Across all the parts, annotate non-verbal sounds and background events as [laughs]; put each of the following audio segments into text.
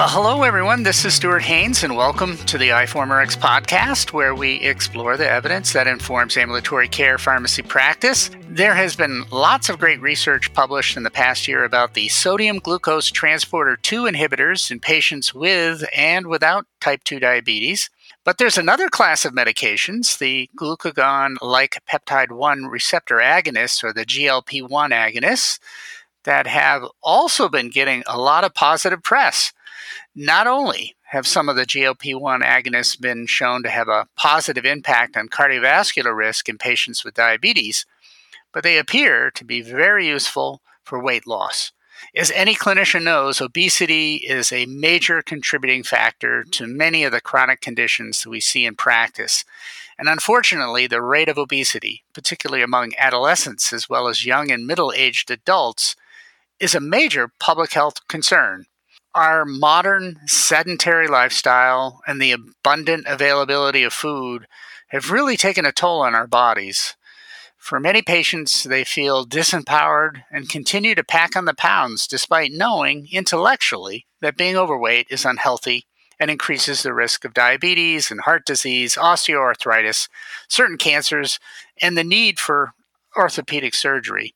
Well, hello everyone. This is Stuart Haines, and welcome to the iForumRx podcast, where we explore the evidence that informs ambulatory care pharmacy practice. There has been lots of great research published in the past year about the sodium glucose transporter 2 inhibitors in patients with and without type 2 diabetes. But there's another class of medications, the glucagon like peptide 1 receptor agonists, or the GLP 1 agonists, that have also been getting a lot of positive press. Not only have some of the GLP 1 agonists been shown to have a positive impact on cardiovascular risk in patients with diabetes, but they appear to be very useful for weight loss. As any clinician knows, obesity is a major contributing factor to many of the chronic conditions that we see in practice. And unfortunately, the rate of obesity, particularly among adolescents as well as young and middle aged adults, is a major public health concern. Our modern sedentary lifestyle and the abundant availability of food have really taken a toll on our bodies. For many patients, they feel disempowered and continue to pack on the pounds despite knowing intellectually that being overweight is unhealthy and increases the risk of diabetes and heart disease, osteoarthritis, certain cancers, and the need for orthopedic surgery.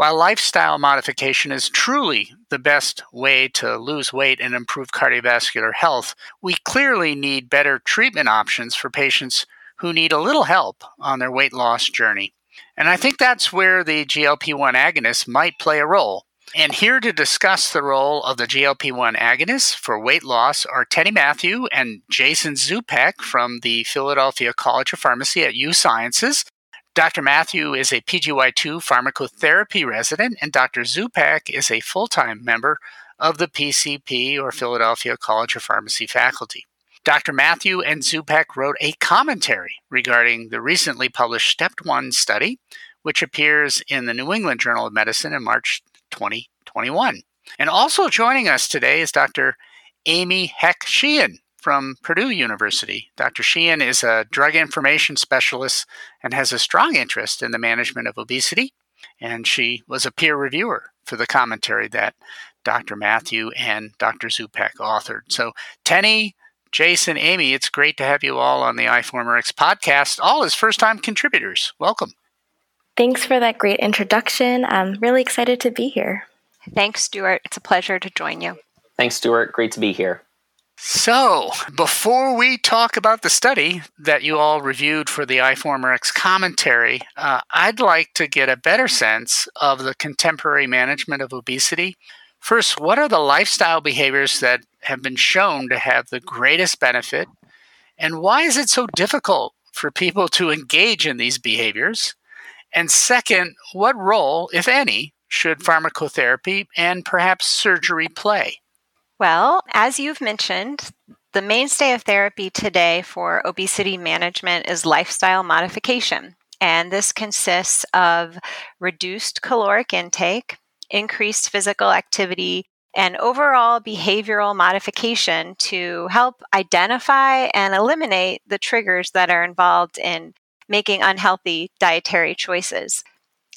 While lifestyle modification is truly the best way to lose weight and improve cardiovascular health, we clearly need better treatment options for patients who need a little help on their weight loss journey. And I think that's where the GLP 1 agonists might play a role. And here to discuss the role of the GLP 1 agonists for weight loss are Teney Mathew and Jason Zupec from the Philadelphia College of Pharmacy at U Sciences. Dr. Mathew is a PGY2 pharmacotherapy resident, and Dr. Zupec is a full time member of the PCP or Philadelphia College of Pharmacy faculty. Dr. Mathew and Zupec wrote a commentary regarding the recently published STEP 1 study, which appears in the New England Journal of Medicine in March 2021. And also joining us today is Dr. Amy Heck Sheehan from Purdue University. Dr. Sheehan is a drug information specialist and has a strong interest in the management of obesity. And she was a peer reviewer for the commentary that Dr. Mathew and Dr. Zupec authored. So, Teney, Jason, Amy, it's great to have you all on the iForumRx podcast, all as first time contributors. Welcome. Thanks for that great introduction. I'm really excited to be here. Thanks, Stuart. It's a pleasure to join you. Thanks, Stuart. Great to be here. So, before we talk about the study that you all reviewed for the iForumRx commentary, uh, I'd like to get a better sense of the contemporary management of obesity. First, what are the lifestyle behaviors that have been shown to have the greatest benefit? And why is it so difficult for people to engage in these behaviors? And second, what role, if any, should pharmacotherapy and perhaps surgery play? Well, as you've mentioned, the mainstay of therapy today for obesity management is lifestyle modification. And this consists of reduced caloric intake, increased physical activity, and overall behavioral modification to help identify and eliminate the triggers that are involved in making unhealthy dietary choices.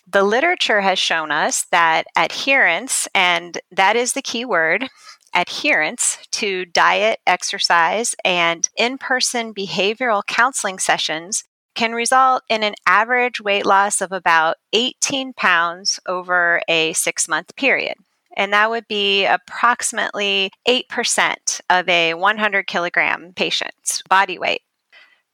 The literature has shown us that adherence, and that is the key word, adherence to diet, exercise, and in person behavioral counseling sessions can result in an average weight loss of about 18 pounds over a six month period. And that would be approximately 8% of a 100 kilogram patient's body weight.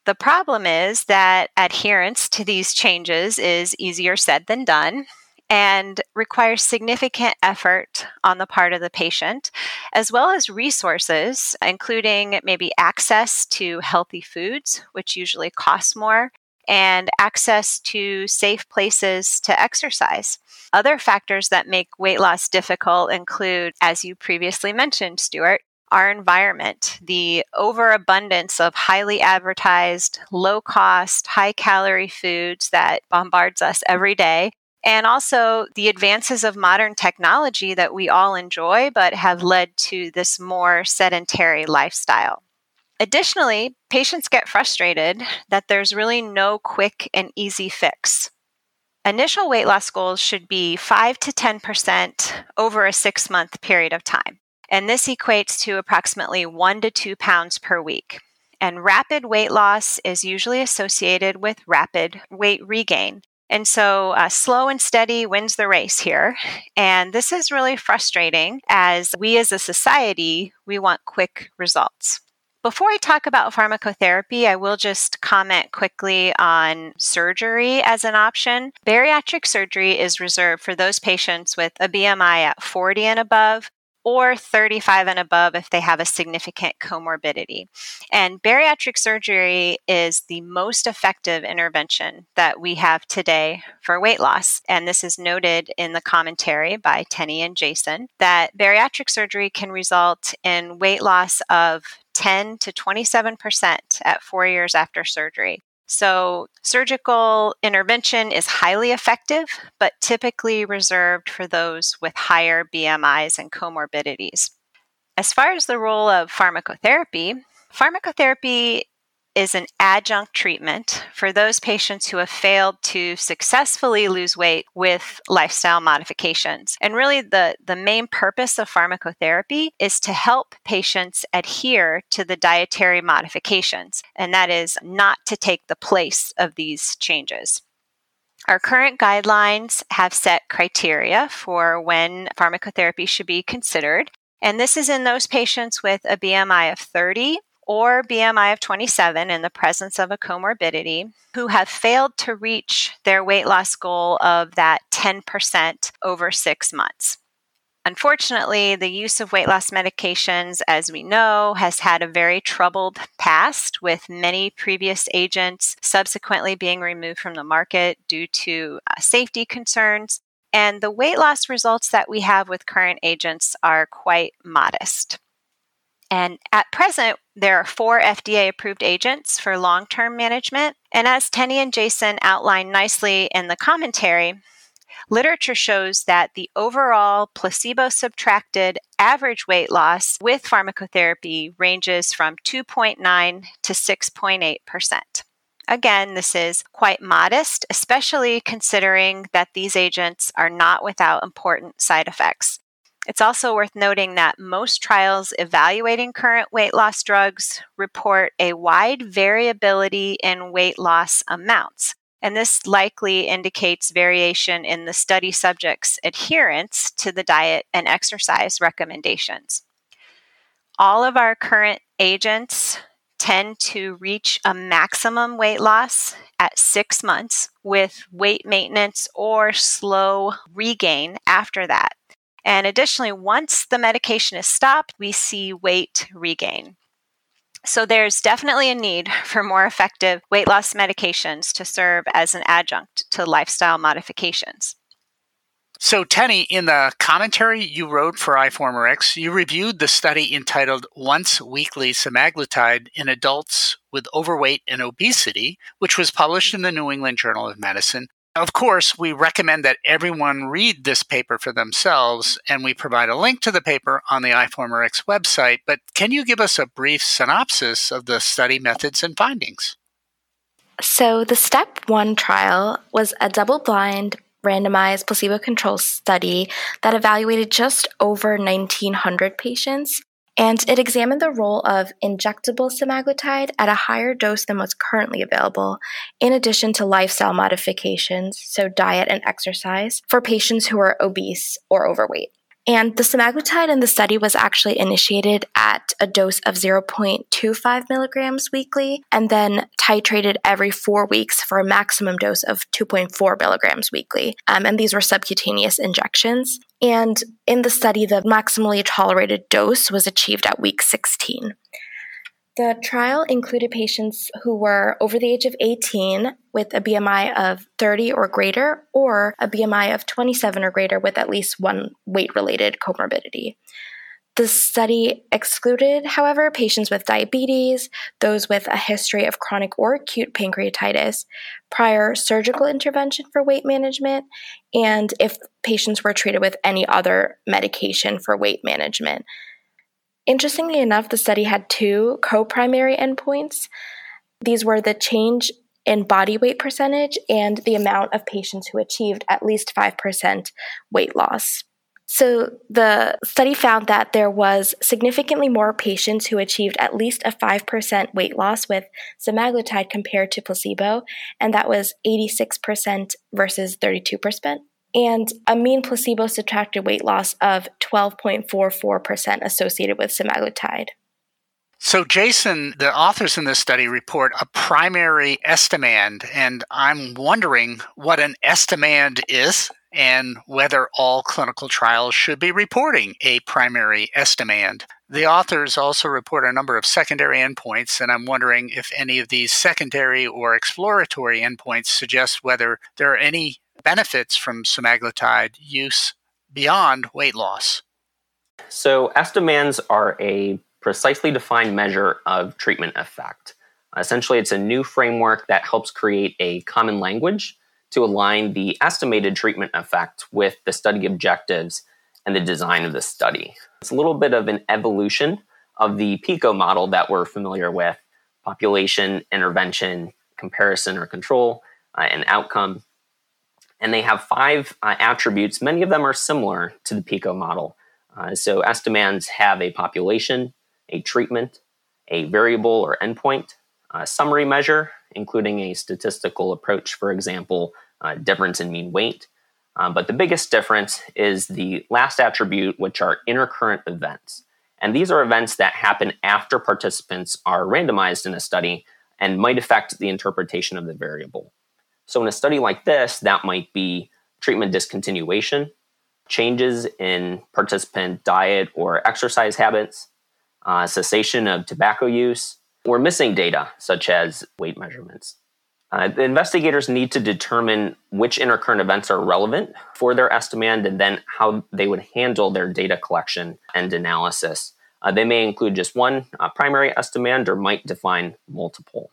The problem is that adherence to these changes is easier said than done and requires significant effort on the part of the patient, as well as resources, including maybe access to healthy foods, which usually cost more, and access to safe places to exercise. Other factors that make weight loss difficult include, as you previously mentioned, Stuart, our environment, the overabundance of highly advertised, low cost, high calorie foods that bombards us every day, and also the advances of modern technology that we all enjoy but have led to this more sedentary lifestyle. Additionally, patients get frustrated that there's really no quick and easy fix. Initial weight loss goals should be 5 to 10% over a six month period of time. and this equates to approximately one to two pounds per week. And rapid weight loss is usually associated with rapid weight regain. And so, uh, slow and steady wins the race here. And this is really frustrating as we as a society, we want quick results. Before I talk about pharmacotherapy, I will just comment quickly on surgery as an option. Bariatric surgery is reserved for those patients with a BMI at 40 and above or 35 and above if they have a significant comorbidity. And bariatric surgery is the most effective intervention that we have today for weight loss. And this is noted in the commentary by Teney and Jason that bariatric surgery can result in weight loss of 10 to 27% at four years after surgery. So, surgical intervention is highly effective, but typically reserved for those with higher BMIs and comorbidities. As far as the role of pharmacotherapy, pharmacotherapy is an adjunct treatment for those patients who have failed to successfully lose weight with lifestyle modifications. And really, the, the main purpose of pharmacotherapy is to help patients adhere to the dietary modifications, and that is not to take the place of these changes. Our current guidelines have set criteria for when pharmacotherapy should be considered. And this is in those patients with a BMI of 30 or BMI of 27 in the presence of a comorbidity who have failed to reach their weight loss goal of that 10% over six months. Unfortunately, the use of weight loss medications, as we know, has had a very troubled past, with many previous agents subsequently being removed from the market due to uh, safety concerns. And the weight loss results that we have with current agents are quite modest. And at present, there are four FDA approved agents for long term management. And as Teney and Jason outlined nicely in the commentary, literature shows that the overall placebo subtracted average weight loss with pharmacotherapy ranges from 2.9 to 6.8%. Again, this is quite modest, especially considering that these agents are not without important side effects. It's also worth noting that most trials evaluating current weight loss drugs report a wide variability in weight loss amounts. And this likely indicates variation in the study subjects' adherence to the diet and exercise recommendations. All of our current agents tend to reach a maximum weight loss at six months with weight maintenance or slow regain after that. And additionally, once the medication is stopped, we see weight regain. So there's definitely a need [laughs] for more effective weight loss medications to serve as an adjunct to lifestyle modifications. So, Teney, in the commentary you wrote for iForumRx, you reviewed the study entitled Once Weekly Semaglutide in Adults with Overweight and Obesity, which was published in the New England Journal of Medicine of course, we recommend that everyone read this paper for themselves, and we provide a link to the paper on the iForumRx website. But can you give us a brief synopsis of the study methods and findings? So, the STEP 1 trial was a double blind, randomized, placebo controlled study that evaluated just over 1,900 patients and it examined the role of injectable semaglutide at a higher dose than what's currently available, in addition to lifestyle modifications, so diet and exercise, for patients who are obese or overweight. And the semaglutide in the study was actually initiated at a dose of 0.25 milligrams weekly and then titrated every four weeks for a maximum dose of 2.4 milligrams weekly. Um, and these were subcutaneous injections. And in the study, the maximally tolerated dose was achieved at week 16. The trial included patients who were over the age of 18 with a BMI of 30 or greater, or a BMI of 27 or greater with at least one weight related comorbidity. The study excluded, however, patients with diabetes, those with a history of chronic or acute pancreatitis, prior surgical intervention for weight management, and if patients were treated with any other medication for weight management. Interestingly enough, the study had two co primary endpoints. These were the change in body weight percentage and the amount of patients who achieved at least 5% weight loss. So the study found that there was significantly more patients who achieved at least a 5% weight loss with semaglutide compared to placebo, and that was 86% versus 32%, and a mean placebo subtracted weight loss of 12.44% associated with semaglutide. So, Jason, the authors in this study report a primary estimand, and I'm wondering what an estimand is and whether all clinical trials should be reporting a primary estimand. The authors also report a number of secondary endpoints, and I'm wondering if any of these secondary or exploratory endpoints suggest whether there are any benefits from semaglutide use beyond weight loss. So, estimands are a precisely defined measure of treatment effect. Essentially, it's a new framework that helps create a common language to align the estimated treatment effect with the study objectives and the design of the study. It's a little bit of an evolution of the PICO model that we're familiar with population, intervention, comparison or control, uh, and outcome. And they have five uh, attributes. Many of them are similar to the PICO model. Uh, so, estimands have a population, a treatment, a variable or endpoint, a summary measure, including a statistical approach, for example, uh, difference in mean weight. Um, but the biggest difference is the last attribute, which are intercurrent events. And these are events that happen after participants are randomized in a study and might affect the interpretation of the variable. So, in a study like this, that might be treatment discontinuation, changes in participant diet or exercise habits, uh, cessation of tobacco use, or missing data such as weight measurements. Uh, the investigators need to determine which intercurrent events are relevant for their estimand and then how they would handle their data collection and analysis. Uh, they may include just one uh, primary estimand or might define multiple.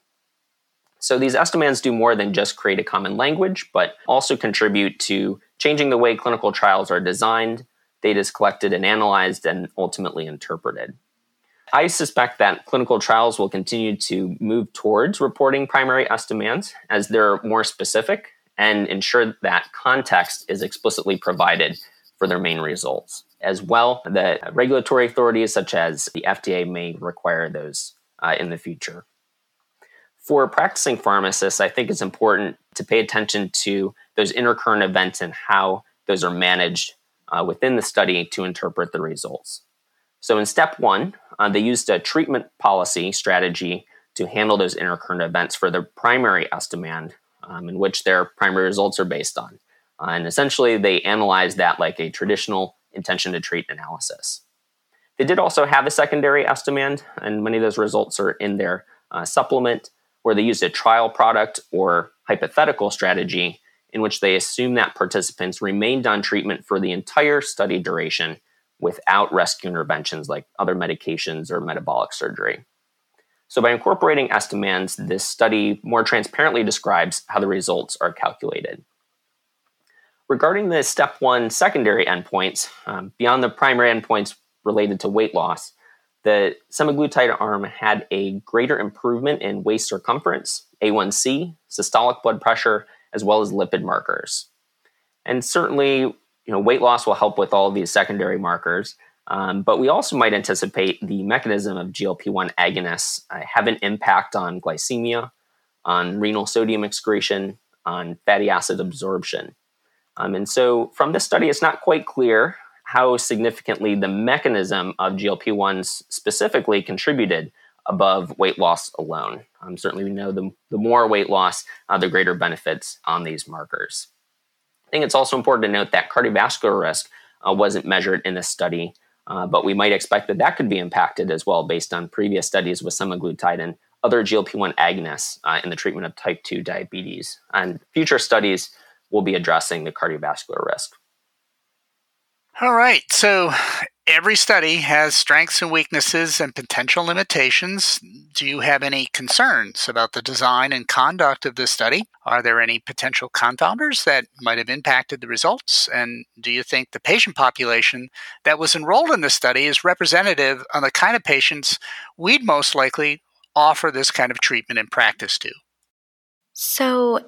So these estimands do more than just create a common language, but also contribute to changing the way clinical trials are designed, data is collected and analyzed, and ultimately interpreted. I suspect that clinical trials will continue to move towards reporting primary estimands as they're more specific and ensure that context is explicitly provided for their main results. As well, the regulatory authorities such as the FDA may require those uh, in the future. For practicing pharmacists, I think it's important to pay attention to those intercurrent events and how those are managed uh, within the study to interpret the results. So, in step one, uh, they used a treatment policy strategy to handle those intercurrent events for their primary estimand, um, in which their primary results are based on. Uh, and essentially, they analyzed that like a traditional intention to treat analysis. They did also have a secondary estimand, and many of those results are in their uh, supplement, where they used a trial product or hypothetical strategy in which they assumed that participants remained on treatment for the entire study duration without rescue interventions like other medications or metabolic surgery. So, by incorporating estimands, this study more transparently describes how the results are calculated. Regarding the step one secondary endpoints, um, beyond the primary endpoints related to weight loss, the semaglutide arm had a greater improvement in waist circumference, A1C, systolic blood pressure, as well as lipid markers. And certainly, you know, weight loss will help with all of these secondary markers. Um, but we also might anticipate the mechanism of GLP 1 agonists uh, have an impact on glycemia, on renal sodium excretion, on fatty acid absorption. Um, and so from this study, it's not quite clear how significantly the mechanism of GLP 1s specifically contributed above weight loss alone. Um, certainly, we know the, the more weight loss, uh, the greater benefits on these markers. I think it's also important to note that cardiovascular risk uh, wasn't measured in this study, uh, but we might expect that that could be impacted as well based on previous studies with semaglutide and other GLP-1 agonists uh, in the treatment of type 2 diabetes. And future studies will be addressing the cardiovascular risk. All right. So every study has strengths and weaknesses and potential limitations. Do you have any concerns about the design and conduct of this study? Are there any potential confounders that might have impacted the results? And do you think the patient population that was enrolled in this study is representative of the kind of patients we'd most likely offer this kind of treatment in practice to? So,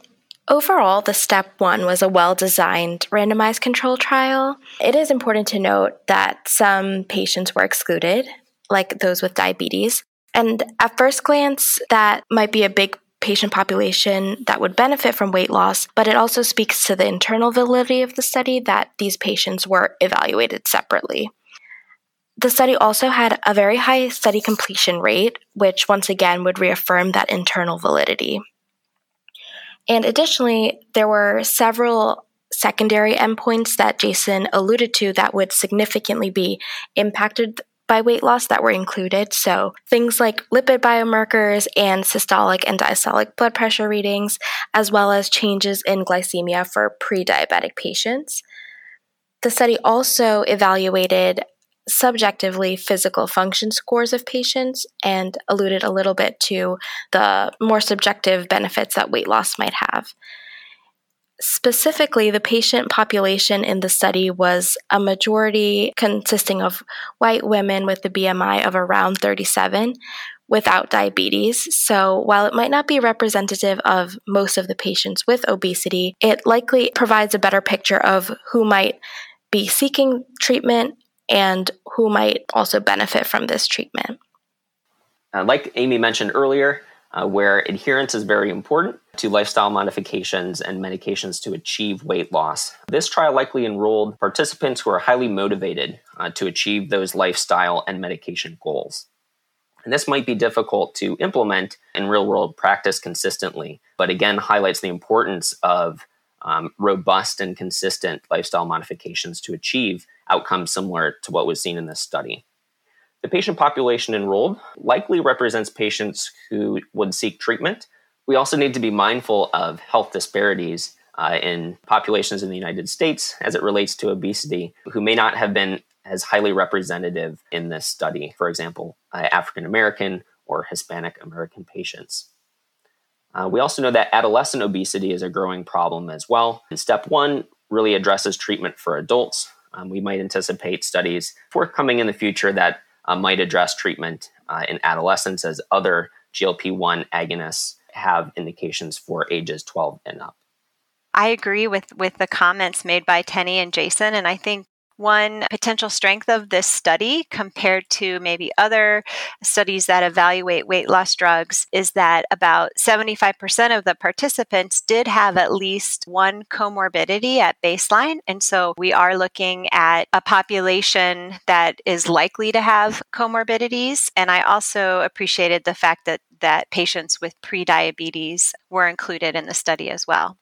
Overall, the STEP 1 was a well designed randomized control trial. It is important to note that some patients were excluded, like those with diabetes. And at first glance, that might be a big patient population that would benefit from weight loss, but it also speaks to the internal validity of the study that these patients were evaluated separately. The study also had a very high study completion rate, which once again would reaffirm that internal validity. And additionally, there were several secondary endpoints that Jason alluded to that would significantly be impacted by weight loss that were included. So things like lipid biomarkers and systolic and diastolic blood pressure readings, as well as changes in glycemia for pre diabetic patients. The study also evaluated subjectively physical function scores of patients and alluded a little bit to the more subjective benefits that weight loss might have. Specifically, the patient population in the study was a majority consisting of white women with a BMI of around 37 without diabetes. So, while it might not be representative of most of the patients with obesity, it likely provides a better picture of who might be seeking treatment and who might also benefit from this treatment. Uh, like Amy mentioned earlier, uh, where adherence is very important to lifestyle modifications and medications to achieve weight loss. This trial likely enrolled participants who are highly motivated uh, to achieve those lifestyle and medication goals. And this might be difficult to implement in real world practice consistently, but again highlights the importance of um, robust and consistent lifestyle modifications to achieve outcomes similar to what was seen in this study. The patient population enrolled likely represents patients who would seek treatment. We also need to be mindful of health disparities uh, in populations in the United States as it relates to obesity, who may not have been as highly representative in this study. For example, uh, African American or Hispanic American patients. Uh, we also know that adolescent obesity is a growing problem as well. And step one really addresses treatment for adults. Um, we might anticipate studies forthcoming in the future that uh, might address treatment uh, in adolescents as other GLP 1 agonists have indications for ages 12 and up. I agree with, with the comments made by Teney and Jason, and I think one potential strength of this study compared to maybe other studies that evaluate weight loss drugs is that about 75% of the participants did have at least one comorbidity at baseline. And so we are looking at a population that is likely to have comorbidities. And I also appreciated the fact that that patients with prediabetes were included in the study as well.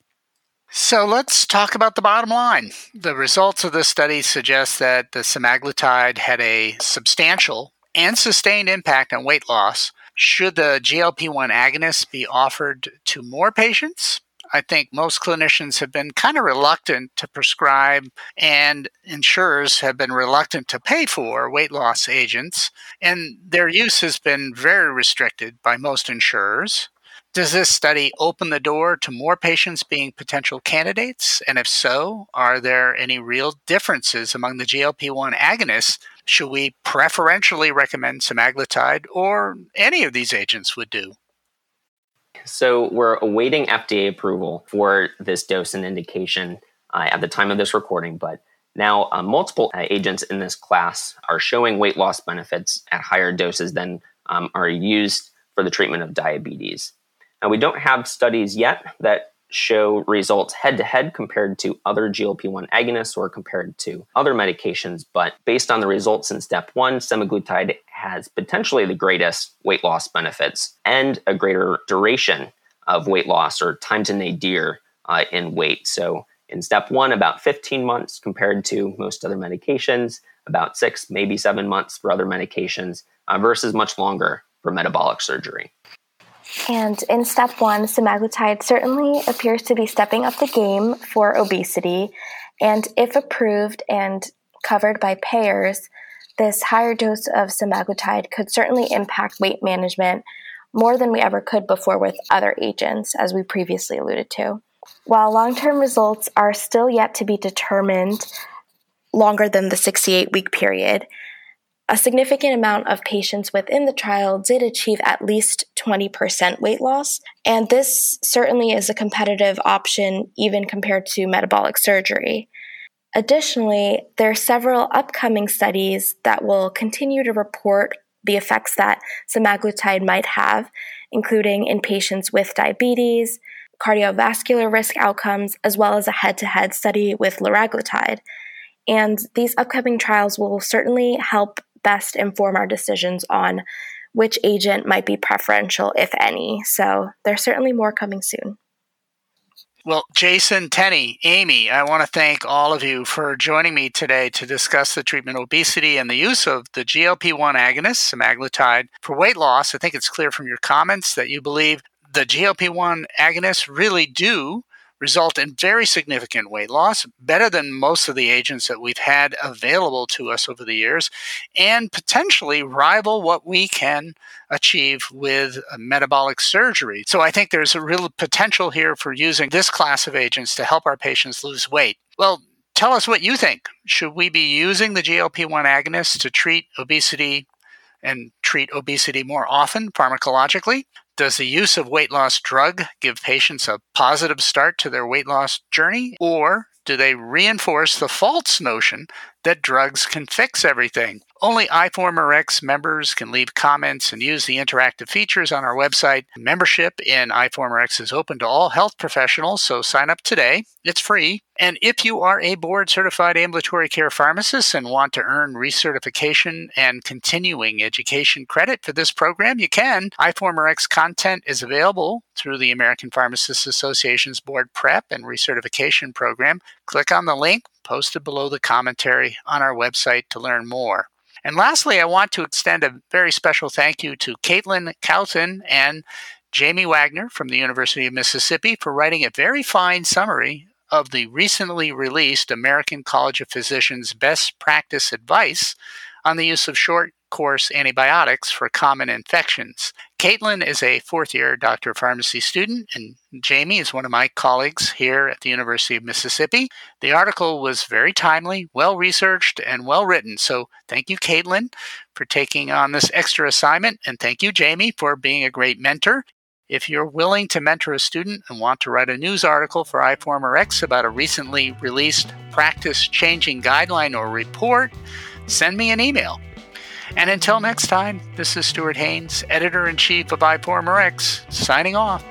So let's talk about the bottom line. The results of this study suggest that the semaglutide had a substantial and sustained impact on weight loss. Should the GLP 1 agonist be offered to more patients? I think most clinicians have been kind of reluctant to prescribe, and insurers have been reluctant to pay for weight loss agents, and their use has been very restricted by most insurers. Does this study open the door to more patients being potential candidates? And if so, are there any real differences among the GLP 1 agonists? Should we preferentially recommend semaglutide or any of these agents would do? So, we're awaiting FDA approval for this dose and indication uh, at the time of this recording, but now uh, multiple uh, agents in this class are showing weight loss benefits at higher doses than um, are used for the treatment of diabetes. Now, we don't have studies yet that show results head to head compared to other GLP 1 agonists or compared to other medications, but based on the results in step one, semaglutide has potentially the greatest weight loss benefits and a greater duration of weight loss or time to nadir uh, in weight. So, in step one, about 15 months compared to most other medications, about six, maybe seven months for other medications, uh, versus much longer for metabolic surgery. And in step one, semaglutide certainly appears to be stepping up the game for obesity. And if approved and covered by payers, this higher dose of semaglutide could certainly impact weight management more than we ever could before with other agents, as we previously alluded to. While long term results are still yet to be determined longer than the 68 week period, a significant amount of patients within the trial did achieve at least 20% weight loss, and this certainly is a competitive option even compared to metabolic surgery. Additionally, there are several upcoming studies that will continue to report the effects that semaglutide might have, including in patients with diabetes, cardiovascular risk outcomes, as well as a head to head study with liraglutide. And these upcoming trials will certainly help best inform our decisions on which agent might be preferential, if any. So there's certainly more coming soon. Well, Jason, Teney, Amy, I want to thank all of you for joining me today to discuss the treatment of obesity and the use of the GLP 1 agonist, semaglutide, for weight loss. I think it's clear from your comments that you believe the GLP 1 agonists really do result in very significant weight loss, better than most of the agents that we've had available to us over the years, and potentially rival what we can achieve with metabolic surgery. So I think there's a real potential here for using this class of agents to help our patients lose weight. Well, tell us what you think. Should we be using the GLP 1 agonists to treat obesity and treat obesity more often pharmacologically? Does the use of weight loss drug give patients a positive start to their weight loss journey, or do they reinforce the false notion that drugs can fix everything? Only iForumRx members can leave comments and use the interactive features on our website. Membership in iForumRx is open to all health professionals, so sign up today. It's free. And if you are a board certified ambulatory care pharmacist and want to earn recertification and continuing education credit for this program, you can. iForumRx content is available through the American Pharmacists Association's board prep and recertification program. Click on the link posted below the commentary on our website to learn more. And lastly, I want to extend a very special thank you to Caitlin Calton and Jamie Wagner from the University of Mississippi for writing a very fine summary of the recently released American College of Physicians Best Practice Advice on the use of short course antibiotics for common infections. Caitlin is a fourth year Doctor of Pharmacy student, and Jamie is one of my colleagues here at the University of Mississippi. The article was very timely, well researched, and well written. So thank you, Caitlin, for taking on this extra assignment, and thank you, Jamie, for being a great mentor. If you're willing to mentor a student and want to write a news article for iForumRx about a recently released practice changing guideline or report, send me an email and until next time, this is Stuart Haines, editor in chief of iForumRx, signing off.